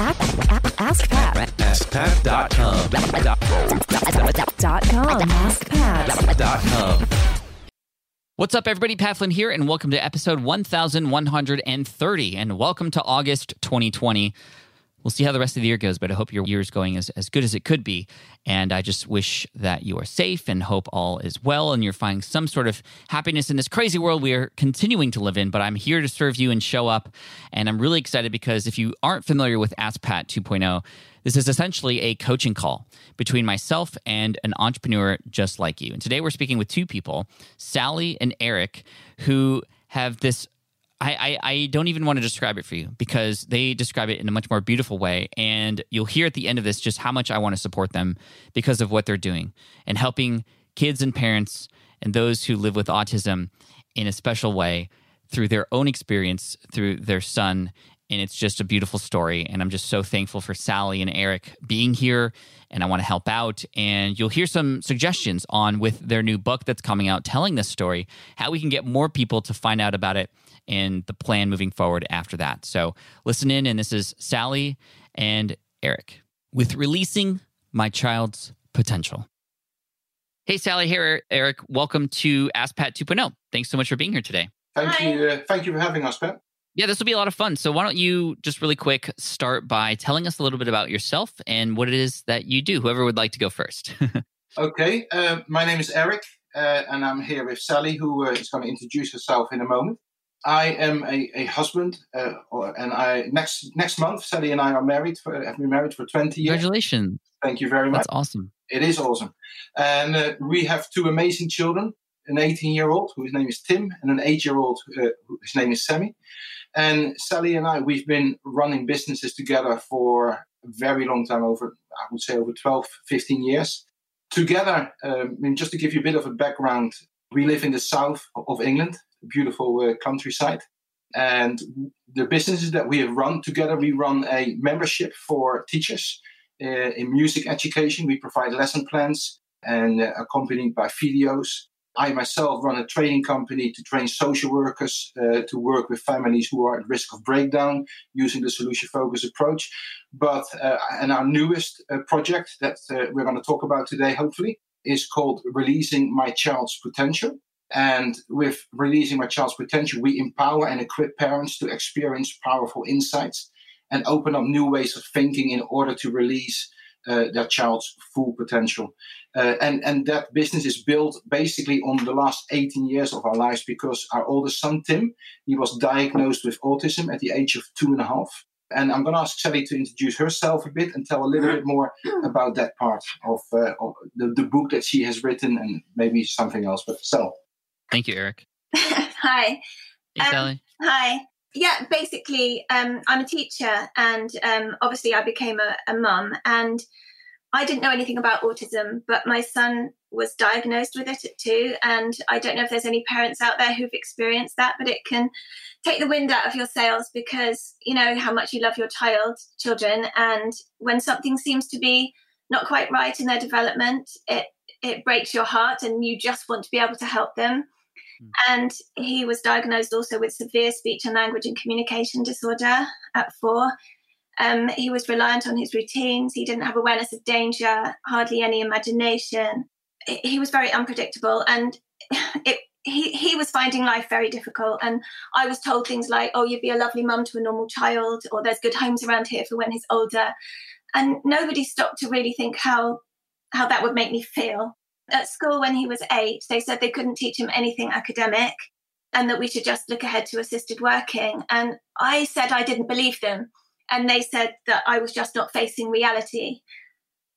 Ask Pat. AskPat.com. Dot com. AskPat. What's up, everybody? Pat Flynn here, and welcome to episode 1130. And welcome to August 2020. We'll see how the rest of the year goes, but I hope your year is going as, as good as it could be. And I just wish that you are safe and hope all is well and you're finding some sort of happiness in this crazy world we are continuing to live in. But I'm here to serve you and show up. And I'm really excited because if you aren't familiar with Ask Pat 2.0, this is essentially a coaching call between myself and an entrepreneur just like you. And today we're speaking with two people, Sally and Eric, who have this I, I, I don't even want to describe it for you because they describe it in a much more beautiful way. And you'll hear at the end of this just how much I want to support them because of what they're doing and helping kids and parents and those who live with autism in a special way through their own experience, through their son. And it's just a beautiful story. And I'm just so thankful for Sally and Eric being here. And I want to help out. And you'll hear some suggestions on with their new book that's coming out telling this story, how we can get more people to find out about it and the plan moving forward after that. So listen in, and this is Sally and Eric with releasing my child's potential. Hey, Sally, here, Eric. Welcome to Ask Pat 2.0. Thanks so much for being here today. Thank Hi. you. Uh, thank you for having us, Pat. Yeah, this will be a lot of fun. So, why don't you just really quick start by telling us a little bit about yourself and what it is that you do? Whoever would like to go first. Okay. Uh, my name is Eric, uh, and I'm here with Sally, who uh, is going to introduce herself in a moment. I am a, a husband, uh, or- and I next next month, Sally and I are married. For, have been married for 20 years. Congratulations. Thank you very much. That's awesome. It is awesome. And uh, we have two amazing children an 18 year old whose name is Tim, and an 8 year old uh, whose name is Sammy. And Sally and I, we've been running businesses together for a very long time over, I would say, over 12, 15 years. Together, um, I mean, just to give you a bit of a background, we live in the south of England, beautiful uh, countryside. And the businesses that we have run together, we run a membership for teachers uh, in music education. We provide lesson plans and uh, accompanied by videos. I myself run a training company to train social workers uh, to work with families who are at risk of breakdown using the solution focused approach. But uh, and our newest uh, project that we're going to talk about today, hopefully, is called Releasing My Child's Potential. And with Releasing My Child's Potential, we empower and equip parents to experience powerful insights and open up new ways of thinking in order to release uh, their child's full potential. Uh, and, and that business is built basically on the last 18 years of our lives because our oldest son, Tim, he was diagnosed with autism at the age of two and a half. And I'm going to ask Sally to introduce herself a bit and tell a little bit more about that part of, uh, of the, the book that she has written and maybe something else. But so, Thank you, Eric. Hi. Hey, Um, Sally. Hi. Yeah, basically, um, I'm a teacher, and um, obviously, I became a, a mum, and I didn't know anything about autism, but my son was diagnosed with it at two, and I don't know if there's any parents out there who've experienced that, but it can take the wind out of your sails because you know how much you love your child, children, and when something seems to be not quite right in their development, it it breaks your heart, and you just want to be able to help them and he was diagnosed also with severe speech and language and communication disorder at four. Um, he was reliant on his routines. He didn't have awareness of danger, hardly any imagination. He- He was very unpredictable, and it, he he was finding life very difficult. And I was told things like, "Oh, you'd be a lovely mum to a normal child," or "There's good homes around here for when he's older." And nobody stopped to really think how how that would make me feel at school when he was eight, they said they couldn't teach him anything academic and that we should just look ahead to assisted working. And I said I didn't believe them. And they said that I was just not facing reality.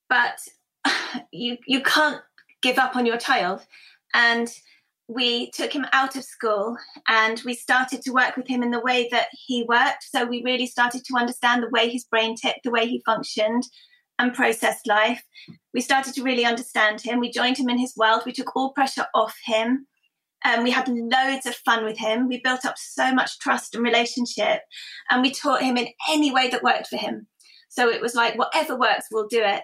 But you, you can't give up on your child. And we took him out of school and we started to work with him in the way that he worked. So we really started to understand the way his brain ticked, the way he functioned and processed life. We started to really understand him. We joined him in his world. We took all pressure off him. Um, we had loads of fun with him. We built up so much trust and relationship, and we taught him in any way that worked for him. So it was like, whatever works, we'll do it.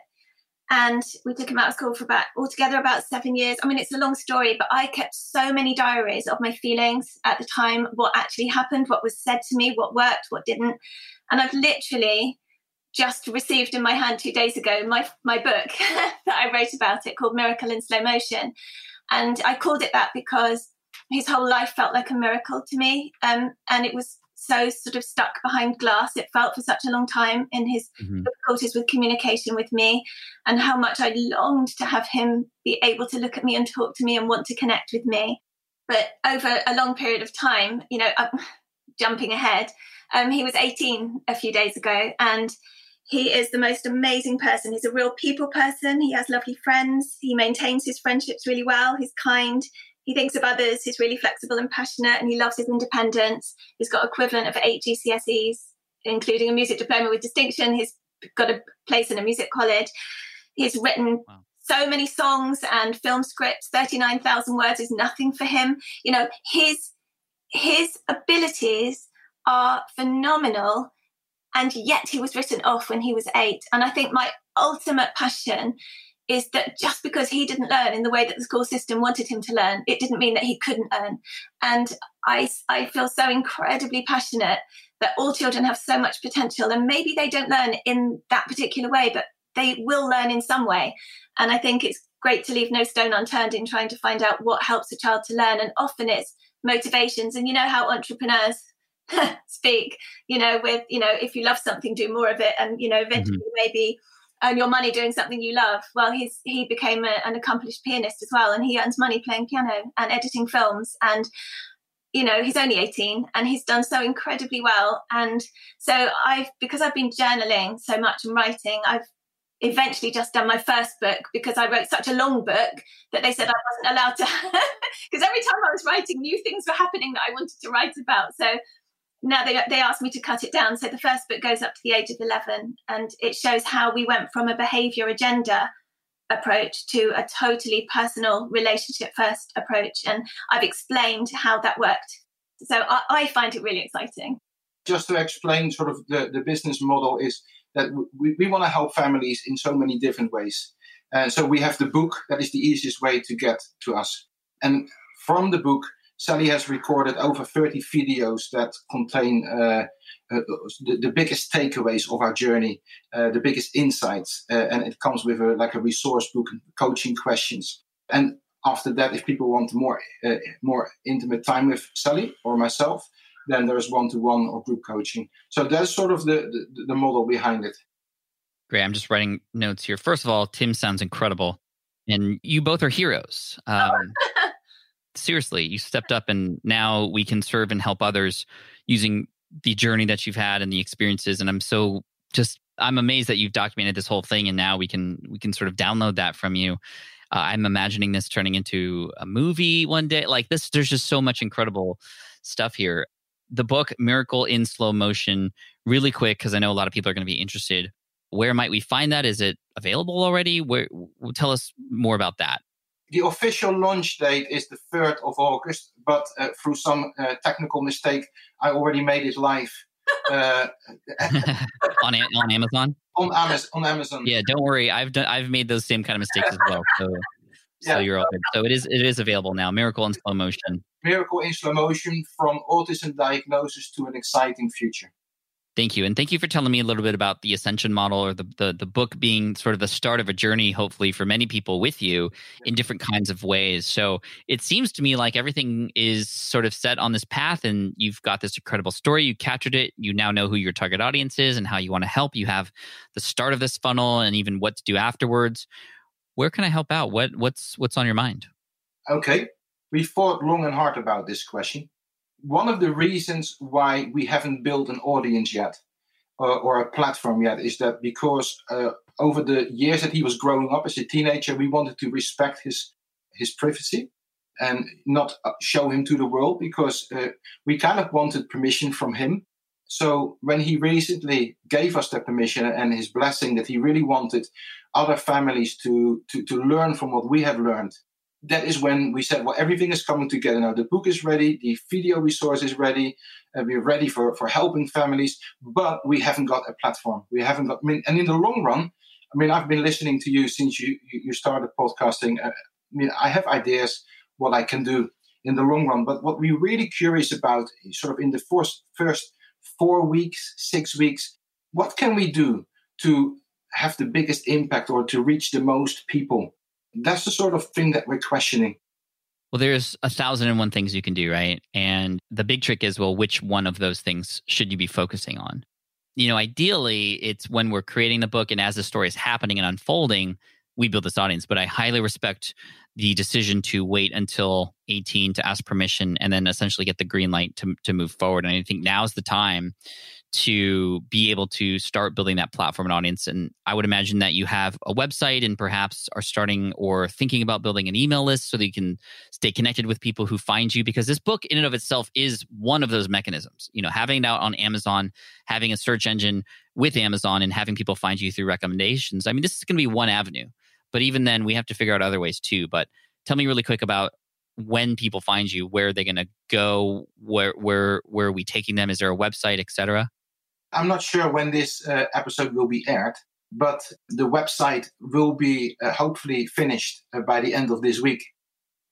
And we took him out of school for about altogether about seven years. I mean, it's a long story, but I kept so many diaries of my feelings at the time, what actually happened, what was said to me, what worked, what didn't. And I've literally just received in my hand two days ago my my book that I wrote about it called Miracle in Slow Motion, and I called it that because his whole life felt like a miracle to me, um, and it was so sort of stuck behind glass. It felt for such a long time in his mm-hmm. difficulties with communication with me, and how much I longed to have him be able to look at me and talk to me and want to connect with me. But over a long period of time, you know, I'm jumping ahead, um, he was 18 a few days ago, and he is the most amazing person. He's a real people person. He has lovely friends. He maintains his friendships really well. He's kind. He thinks of others. He's really flexible and passionate, and he loves his independence. He's got equivalent of eight GCSEs, including a music diploma with distinction. He's got a place in a music college. He's written wow. so many songs and film scripts. Thirty-nine thousand words is nothing for him. You know his his abilities are phenomenal and yet he was written off when he was eight. And I think my ultimate passion is that just because he didn't learn in the way that the school system wanted him to learn, it didn't mean that he couldn't learn. And I, I feel so incredibly passionate that all children have so much potential and maybe they don't learn in that particular way, but they will learn in some way. And I think it's great to leave no stone unturned in trying to find out what helps a child to learn. And often it's motivations. And you know how entrepreneurs speak, you know, with, you know, if you love something, do more of it. And, you know, eventually mm-hmm. maybe earn your money doing something you love. Well, he's he became a, an accomplished pianist as well, and he earns money playing piano and editing films. And you know, he's only 18 and he's done so incredibly well. And so I've because I've been journaling so much and writing, I've eventually just done my first book because I wrote such a long book that they said I wasn't allowed to because every time I was writing new things were happening that I wanted to write about. So now they, they asked me to cut it down. So the first book goes up to the age of 11 and it shows how we went from a behavior agenda approach to a totally personal relationship first approach. And I've explained how that worked. So I, I find it really exciting. Just to explain sort of the, the business model is that we, we want to help families in so many different ways. And so we have the book that is the easiest way to get to us. And from the book, Sally has recorded over 30 videos that contain uh, uh, the, the, biggest takeaways of our journey, uh, the biggest insights, uh, and it comes with a, like a resource book coaching questions. And after that, if people want more uh, more intimate time with Sally or myself, then there's one-to-one or group coaching. So that's sort of the, the, the model behind it. Great. I'm just writing notes here. First of all, Tim sounds incredible, and you both are heroes. Um, seriously, you stepped up and now we can serve and help others using the journey that you've had and the experiences. And I'm so just I'm amazed that you've documented this whole thing and now we can we can sort of download that from you. Uh, I'm imagining this turning into a movie one day. Like this, there's just so much incredible stuff here. The book Miracle in Slow Motion, really quick because I know a lot of people are going to be interested. Where might we find that? Is it available already? Where tell us more about that the official launch date is the 3rd of August, but uh, through some uh, technical mistake, I already made it live. Uh, on, on Amazon? On Amazon. On Amazon. Yeah, don't worry. I've done. I've made those same kind of mistakes as well. So, yeah. so you're all good. So it is. It is available now. Miracle in slow motion. Miracle in slow motion from autism diagnosis to an exciting future. Thank you. And thank you for telling me a little bit about the ascension model or the, the, the book being sort of the start of a journey, hopefully, for many people with you in different kinds of ways. So it seems to me like everything is sort of set on this path and you've got this incredible story. You captured it. You now know who your target audience is and how you want to help. You have the start of this funnel and even what to do afterwards. Where can I help out? What what's what's on your mind? Okay. We thought long and hard about this question one of the reasons why we haven't built an audience yet uh, or a platform yet is that because uh, over the years that he was growing up as a teenager, we wanted to respect his his privacy and not uh, show him to the world because uh, we kind of wanted permission from him. So when he recently gave us the permission and his blessing that he really wanted other families to to, to learn from what we have learned that is when we said, well, everything is coming together now. The book is ready, the video resource is ready, uh, we're ready for, for helping families, but we haven't got a platform. We haven't got, I mean, and in the long run, I mean, I've been listening to you since you, you started podcasting. Uh, I mean, I have ideas what I can do in the long run, but what we're really curious about, sort of in the first, first four weeks, six weeks, what can we do to have the biggest impact or to reach the most people? That's the sort of thing that we're questioning. Well, there's a thousand and one things you can do, right? And the big trick is, well, which one of those things should you be focusing on? You know, ideally, it's when we're creating the book and as the story is happening and unfolding, we build this audience. But I highly respect the decision to wait until 18 to ask permission and then essentially get the green light to, to move forward. And I think now's the time to be able to start building that platform and audience. And I would imagine that you have a website and perhaps are starting or thinking about building an email list so that you can stay connected with people who find you because this book in and of itself is one of those mechanisms. You know, having it out on Amazon, having a search engine with Amazon and having people find you through recommendations. I mean, this is going to be one avenue. But even then we have to figure out other ways too. But tell me really quick about when people find you, where are they going to go, where where where are we taking them? Is there a website, etc.? I'm not sure when this uh, episode will be aired, but the website will be uh, hopefully finished uh, by the end of this week.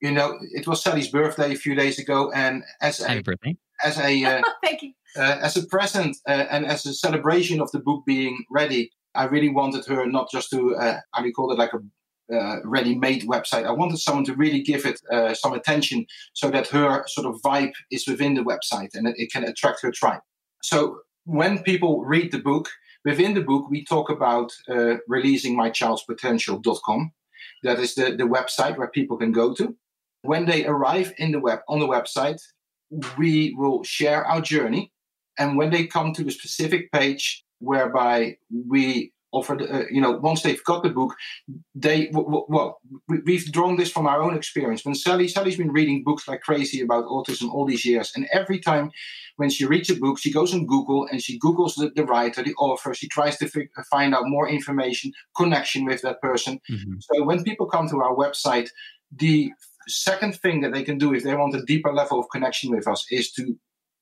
You know, it was Sally's birthday a few days ago, and as a birthday. as a uh, Thank you. uh, as a present uh, and as a celebration of the book being ready, I really wanted her not just to uh, how do you call it like a uh, ready-made website. I wanted someone to really give it uh, some attention so that her sort of vibe is within the website and it, it can attract her tribe. So when people read the book, within the book we talk about uh, releasing my child's potential.com. That is the, the website where people can go to. When they arrive in the web on the website, we will share our journey. And when they come to the specific page whereby we offer, the, uh, you know, once they've got the book, they w- w- well, we, we've drawn this from our own experience. When Sally, Sally's been reading books like crazy about autism all these years, and every time when she reads a book, she goes on Google and she Googles the, the writer, the author. She tries to fi- find out more information, connection with that person. Mm-hmm. So when people come to our website, the second thing that they can do if they want a deeper level of connection with us is to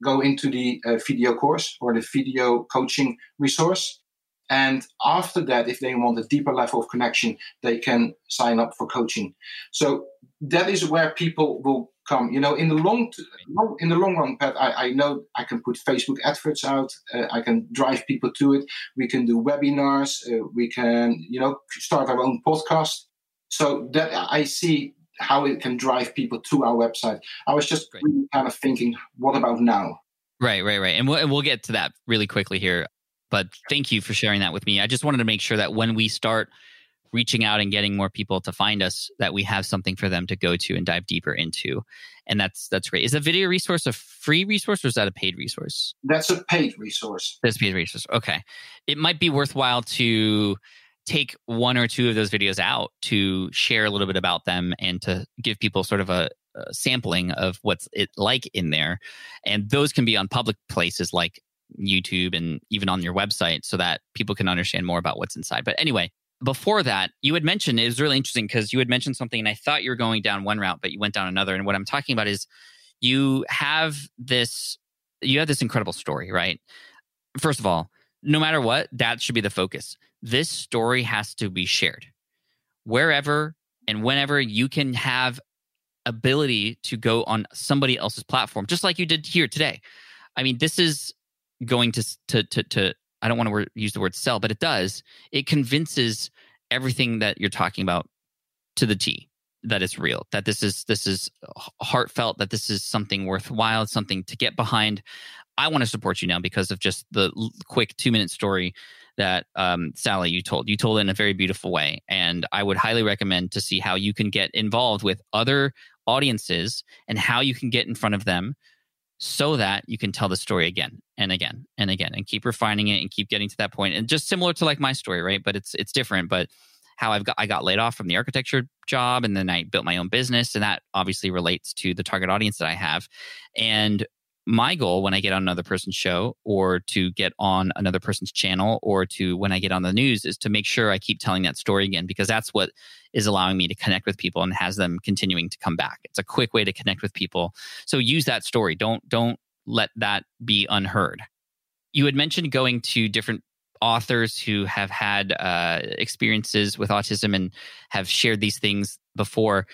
go into the uh, video course or the video coaching resource. And after that, if they want a deeper level of connection, they can sign up for coaching. So that is where people will come. You know, in the long, t- long in the long run, Pat, I, I know I can put Facebook adverts out. Uh, I can drive people to it. We can do webinars. Uh, we can, you know, start our own podcast. So that I see how it can drive people to our website. I was just really kind of thinking, what about now? Right, right, right. And we'll, and we'll get to that really quickly here. But thank you for sharing that with me. I just wanted to make sure that when we start reaching out and getting more people to find us, that we have something for them to go to and dive deeper into. And that's that's great. Is the video resource a free resource or is that a paid resource? That's a paid resource. That's a paid resource. Okay. It might be worthwhile to take one or two of those videos out to share a little bit about them and to give people sort of a, a sampling of what's it like in there. And those can be on public places like YouTube and even on your website so that people can understand more about what's inside. But anyway, before that, you had mentioned it was really interesting because you had mentioned something and I thought you were going down one route, but you went down another. And what I'm talking about is you have this you have this incredible story, right? First of all, no matter what, that should be the focus. This story has to be shared. Wherever and whenever you can have ability to go on somebody else's platform, just like you did here today. I mean, this is going to to to, to I don't want to use the word sell, but it does. It convinces everything that you're talking about to the T that it's real, that this is this is heartfelt, that this is something worthwhile, something to get behind. I want to support you now because of just the quick two minute story that um, Sally you told. You told it in a very beautiful way, and I would highly recommend to see how you can get involved with other audiences and how you can get in front of them so that you can tell the story again and again and again and keep refining it and keep getting to that point. And just similar to like my story right? But it's it's different but how I've got I got laid off from the architecture job and then I built my own business and that obviously relates to the target audience that I have. And my goal when I get on another person's show or to get on another person's channel or to when I get on the news is to make sure I keep telling that story again because that's what is allowing me to connect with people and has them continuing to come back. It's a quick way to connect with people. So use that story. Don't don't let that be unheard. You had mentioned going to different authors who have had uh, experiences with autism and have shared these things before.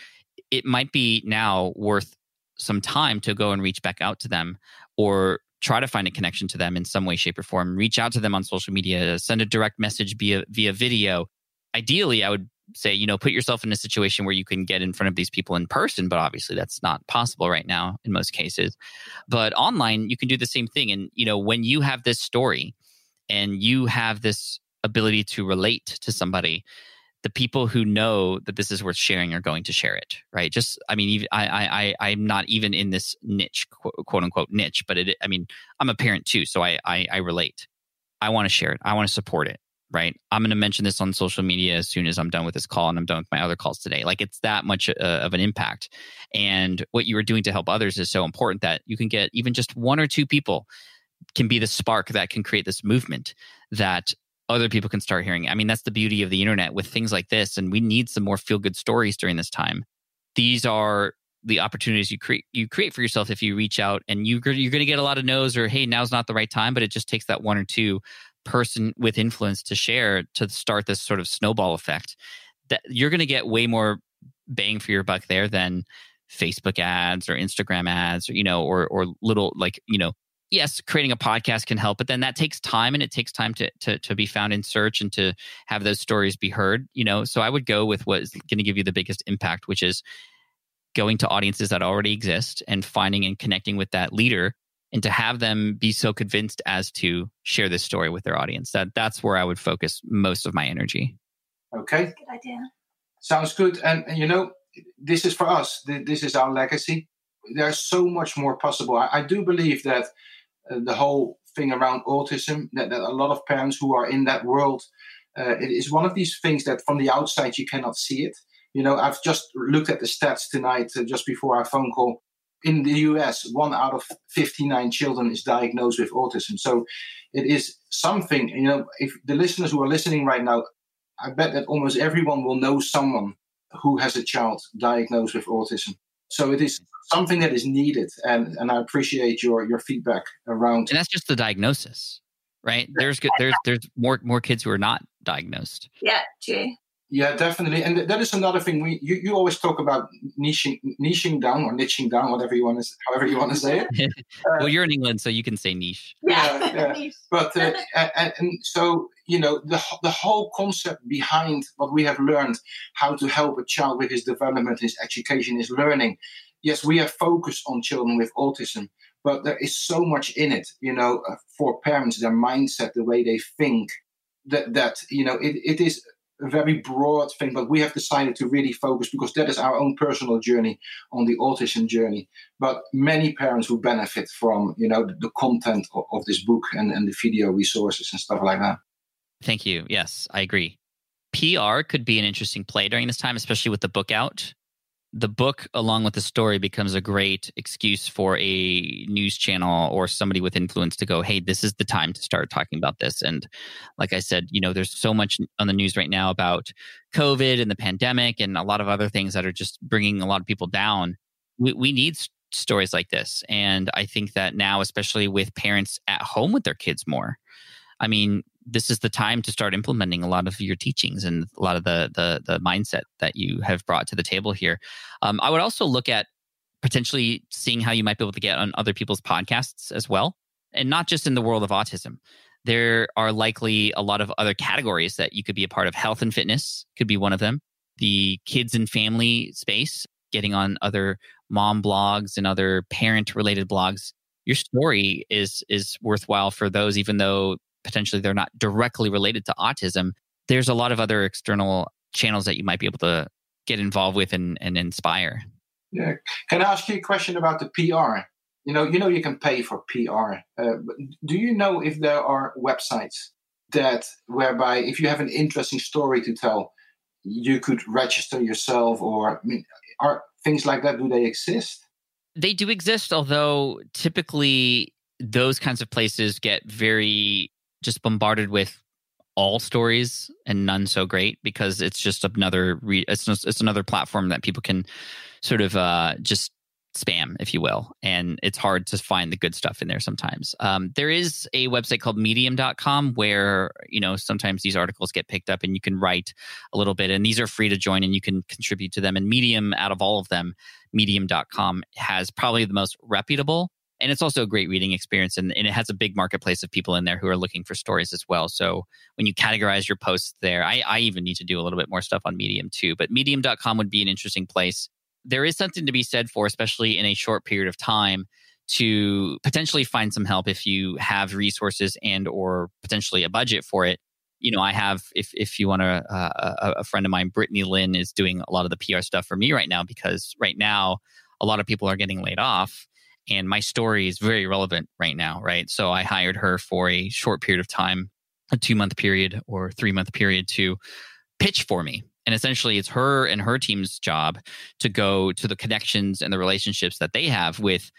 It might be now worth some time to go and reach back out to them or try to find a connection to them in some way, shape, or form. Reach out to them on social media, send a direct message via via video. Ideally, I would say, you know, put yourself in a situation where you can get in front of these people in person, but obviously that's not possible right now in most cases. But online, you can do the same thing. And, you know, when you have this story and you have this ability to relate to somebody, the people who know that this is worth sharing are going to share it, right? Just, I mean, I, I, I, I'm not even in this niche, quote unquote niche, but it, I mean, I'm a parent too, so I, I, I relate. I want to share it. I want to support it, right? I'm going to mention this on social media as soon as I'm done with this call and I'm done with my other calls today. Like it's that much uh, of an impact. And what you are doing to help others is so important that you can get even just one or two people can be the spark that can create this movement that other people can start hearing. I mean, that's the beauty of the internet with things like this. And we need some more feel good stories during this time. These are the opportunities you create you create for yourself if you reach out and you you're going to get a lot of no's or hey now's not the right time but it just takes that one or two person with influence to share to start this sort of snowball effect that you're going to get way more bang for your buck there than Facebook ads or Instagram ads or you know or or little like you know yes, creating a podcast can help, but then that takes time and it takes time to, to, to be found in search and to have those stories be heard, you know? So I would go with what is going to give you the biggest impact, which is going to audiences that already exist and finding and connecting with that leader and to have them be so convinced as to share this story with their audience. That that's where I would focus most of my energy. Okay. Good idea. Sounds good. And, and you know, this is for us. This is our legacy. There's so much more possible. I, I do believe that the whole thing around autism that, that, a lot of parents who are in that world uh, it is one of these things that from the outside you cannot see it. You know i've just looked at the stats tonight uh, just before our phone call. In the us one out of 59 children is diagnosed with autism. So it is something you know if the listeners who are listening right now i bet that almost everyone will know someone who has a child diagnosed with autism so it is mm-hmm. something that is needed, and and I appreciate your your feedback around. And that's just the diagnosis, right? There's good. There's there's more more kids who are not diagnosed. Yeah, true. Yeah, definitely, and that is another thing. We you, you always talk about niching niching down or niching down, whatever you want to however you want to say it. well, you're in England, so you can say niche. Yeah, yeah. yeah. but uh, and, and so you know the the whole concept behind what we have learned how to help a child with his development, his education, his learning. Yes, we are focused on children with autism, but there is so much in it. You know, uh, for parents, their mindset, the way they think, that that you know it, it is a very broad thing, but we have decided to really focus because that is our own personal journey on the autism journey. But many parents will benefit from, you know, the, the content of, of, this book and, and the video resources and stuff like that. Thank you. Yes, I agree. PR could be an interesting play during this time, especially with the book out the book along with the story becomes a great excuse for a news channel or somebody with influence to go hey this is the time to start talking about this. And like i said you know there's so much on the news right now about covid and the pandemic and a lot of other things that are just bringing a lot of people down. We, we need stories like this. And i think that now especially with parents at home with their kids more i mean this is the time to start implementing a lot of your teachings and a lot of the the, the mindset that you have brought to the table here. Um, I would also look at potentially seeing how you might be able to get on other people's podcasts as well, and not just in the world of autism. There are likely a lot of other categories that you could be a part of. Health and fitness could be one of them. The kids and family space, getting on other mom blogs and other parent related blogs your story is is worthwhile for those even though potentially they're not directly related to autism, there's a lot of other external channels that you might be able to get involved with and, and inspire. Yeah. Can I ask you a question about the PR? You know, you know, you can pay for PR. Uh, do you know if there are websites that whereby if you have an interesting story to tell, you could register yourself, or I mean, are things like that? Do they exist? They do exist, although typically those kinds of places get very just bombarded with all stories and none so great because it's just another re- it's it's another platform that people can sort of uh, just spam, if you will, and it's hard to find the good stuff in there sometimes. Um, there is a website called Medium.com where you know sometimes these articles get picked up and you can write a little bit, and these are free to join and you can contribute to them. And Medium, out of all of them, Medium.com has probably the most reputable and it's also a great reading experience and, and, it has a big marketplace of people in there who are looking for stories as well. So when you categorize your posts there I, I even need to do a little bit more stuff on medium too but medium.com would be an interesting place. There is something to be said for especially in a short period of time to potentially find some help if you have resources and or potentially a budget for it. You know i have if if you want to uh, a, a friend of mine brittany lynn is doing a lot of the pr stuff for me right now because right now a lot of people are getting laid off and my story is very relevant right now, right? So I hired her for a short period of time, a two month period or three month period to pitch for me. And essentially, it's her and her team's job to go to the connections and the relationships that they have with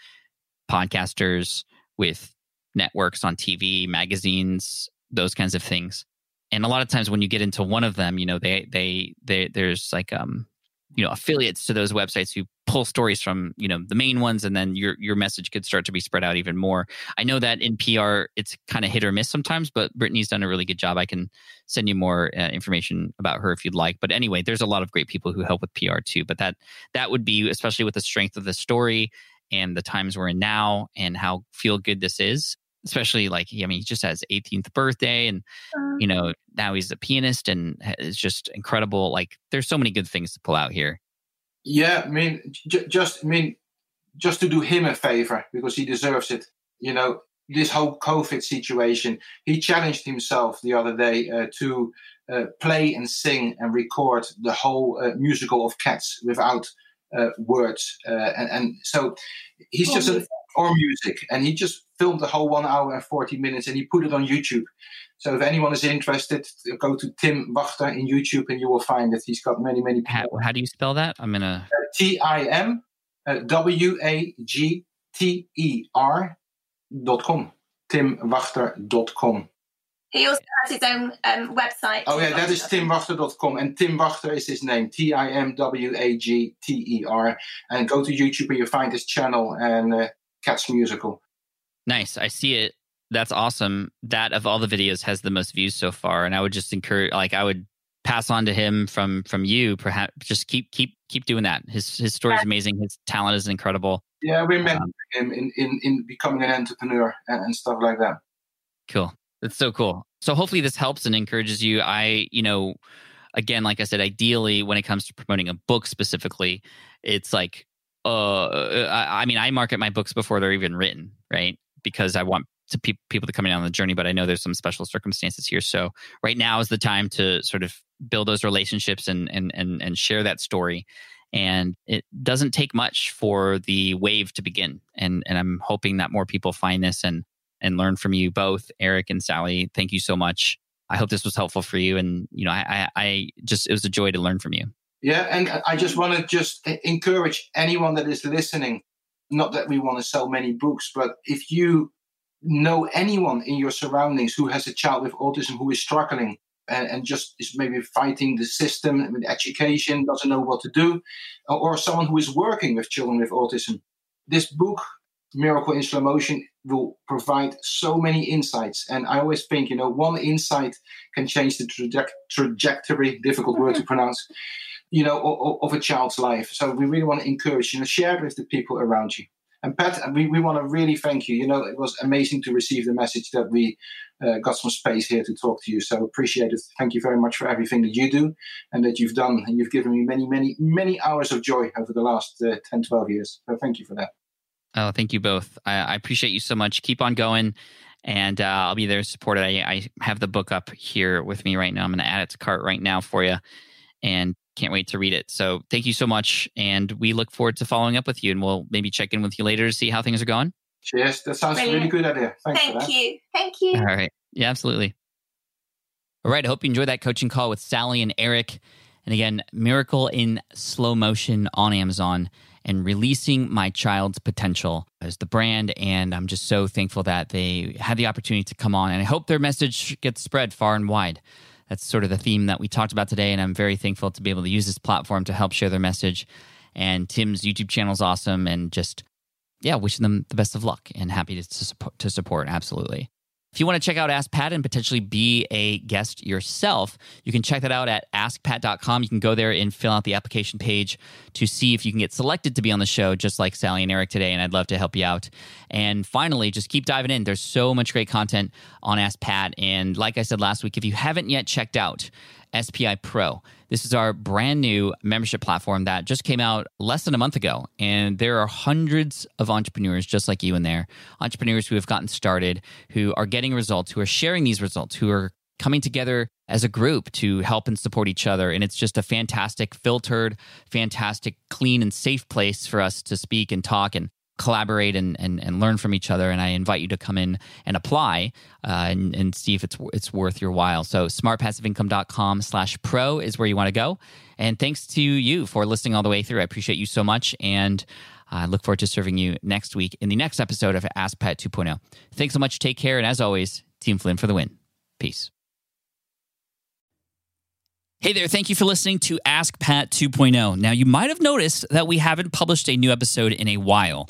podcasters, with networks on TV, magazines, those kinds of things. And a lot of times when you get into one of them, you know, they they they there's like um you know affiliates to those websites who pull stories from you know the main ones and then your your message could start to be spread out even more. I know that in pr it's kind of hit or miss sometimes but brittany's done a really good job. I can send you more uh, information about her if you'd like. But anyway there's a lot of great people who help with pr too but that that would be especially with the strength of the story and the times we're in now and how feel good this is especially like I mean he just has 18th birthday and uh, you know now he's a pianist and it's just incredible like there's so many good things to pull out here. Yeah I mean j- just I mean just to do him a favor because he deserves it you know this whole covid situation he challenged himself the other day uh, to uh, play and sing and record the whole uh, musical of cats without words uh, and, and so he's oh, just a, or music and he just filmed the whole one hour and 40 minutes and he put it on YouTube. So if anyone is interested, go to Tim Wagter in YouTube and you will find that he's got many, many How, how do you spell that? I'm going to. Uh, T I M uh, W A G T E R dot com. TimWagter.com. He also has his own um, website. Oh, yeah, that is timwagter.com. And Tim Wagter is his name T I M W A G T E R. And go to YouTube and you find his channel and uh, Cats Musical. Nice. I see it. That's awesome. That of all the videos has the most views so far. And I would just encourage like I would pass on to him from from you perhaps just keep keep keep doing that his his story is amazing his talent is incredible yeah we met um, him in, in in becoming an entrepreneur and, and stuff like that cool that's so cool so hopefully this helps and encourages you i you know again like i said ideally when it comes to promoting a book specifically it's like uh I, I mean i market my books before they're even written right because I want to pe- people to come in on the journey, but I know there's some special circumstances here. So right now is the time to sort of build those relationships and and and and share that story. And it doesn't take much for the wave to begin. And and I'm hoping that more people find this and and learn from you both, Eric and Sally. Thank you so much. I hope this was helpful for you. And you know, I I, I just it was a joy to learn from you. Yeah, and I just want to just encourage anyone that is listening not that we want to sell many books, but if you know anyone in your surroundings who has a child with autism who is struggling and, and just is maybe fighting the system with education, doesn't know what to do, or, someone who is working with children with autism, this book, Miracle in Slow Motion, will provide so many insights. And I always think, you know, one insight can change the traje- trajectory, difficult word to pronounce, you know, of, of, a child's life. So we really want to encourage, you know, share it with the people around you. And Pat, we, we want to really thank you. You know, it was amazing to receive the message that we uh, got some space here to talk to you. So appreciate it. Thank you very much for everything that you do and that you've done. And you've given me many, many, many hours of joy over the last uh, 10, 12 years. So thank you for that. Oh, thank you both. I, I appreciate you so much. Keep on going. And uh, I'll be there to support it. I, I have the book up here with me right now. I'm going to add it to cart right now for you. And can't wait to read it. So thank you so much. And we look forward to following up with you. And we'll maybe check in with you later to see how things are going. Cheers. That sounds Brilliant. really good idea. Thanks Thank you. Thank you. All right. Yeah, absolutely. All right. I hope you enjoyed that coaching call with Sally and Eric. And again, Miracle in Slow Motion on Amazon and releasing my child's potential as the brand. And I'm just so thankful that they had the opportunity to come on. And I hope their message gets spread far and wide that's sort of the theme that we talked about today. And I'm very thankful to be able to use this platform to help share their message. And Tim's YouTube channel is awesome. And just, yeah, wishing them the best of luck and happy to, to, support, to support. Absolutely. If you want to check out Ask Pat and potentially be a guest yourself, you can check that out at askpat.com. You can go there and fill out the application page to see if you can get selected to be on the show, just like Sally and Eric today. And I'd love to help you out. And finally, just keep diving in. There's so much great content on Ask Pat. And like I said last week, if you haven't yet checked out SPI Pro. This is our brand new membership platform that just came out less than a month ago. And there are hundreds of entrepreneurs just like you in there, entrepreneurs who have gotten started, who are getting results, who are sharing these results, who are coming together as a group to help and support each other. And it's just a fantastic, filtered, fantastic, clean, and safe place for us to speak and talk and collaborate and, and, and learn from each other. And I invite you to come in and apply uh, and, and see if it's it's worth your while. So smartpassiveincome.com slash pro is where you want to go. And thanks to you for listening all the way through. I appreciate you so much. And I look forward to serving you next week in the next episode of Ask Pat 2.0. Thanks so much. Take care. And as always, Team Flynn for the win. Peace. Hey there, thank you for listening to Ask Pat 2.0. Now, you might have noticed that we haven't published a new episode in a while.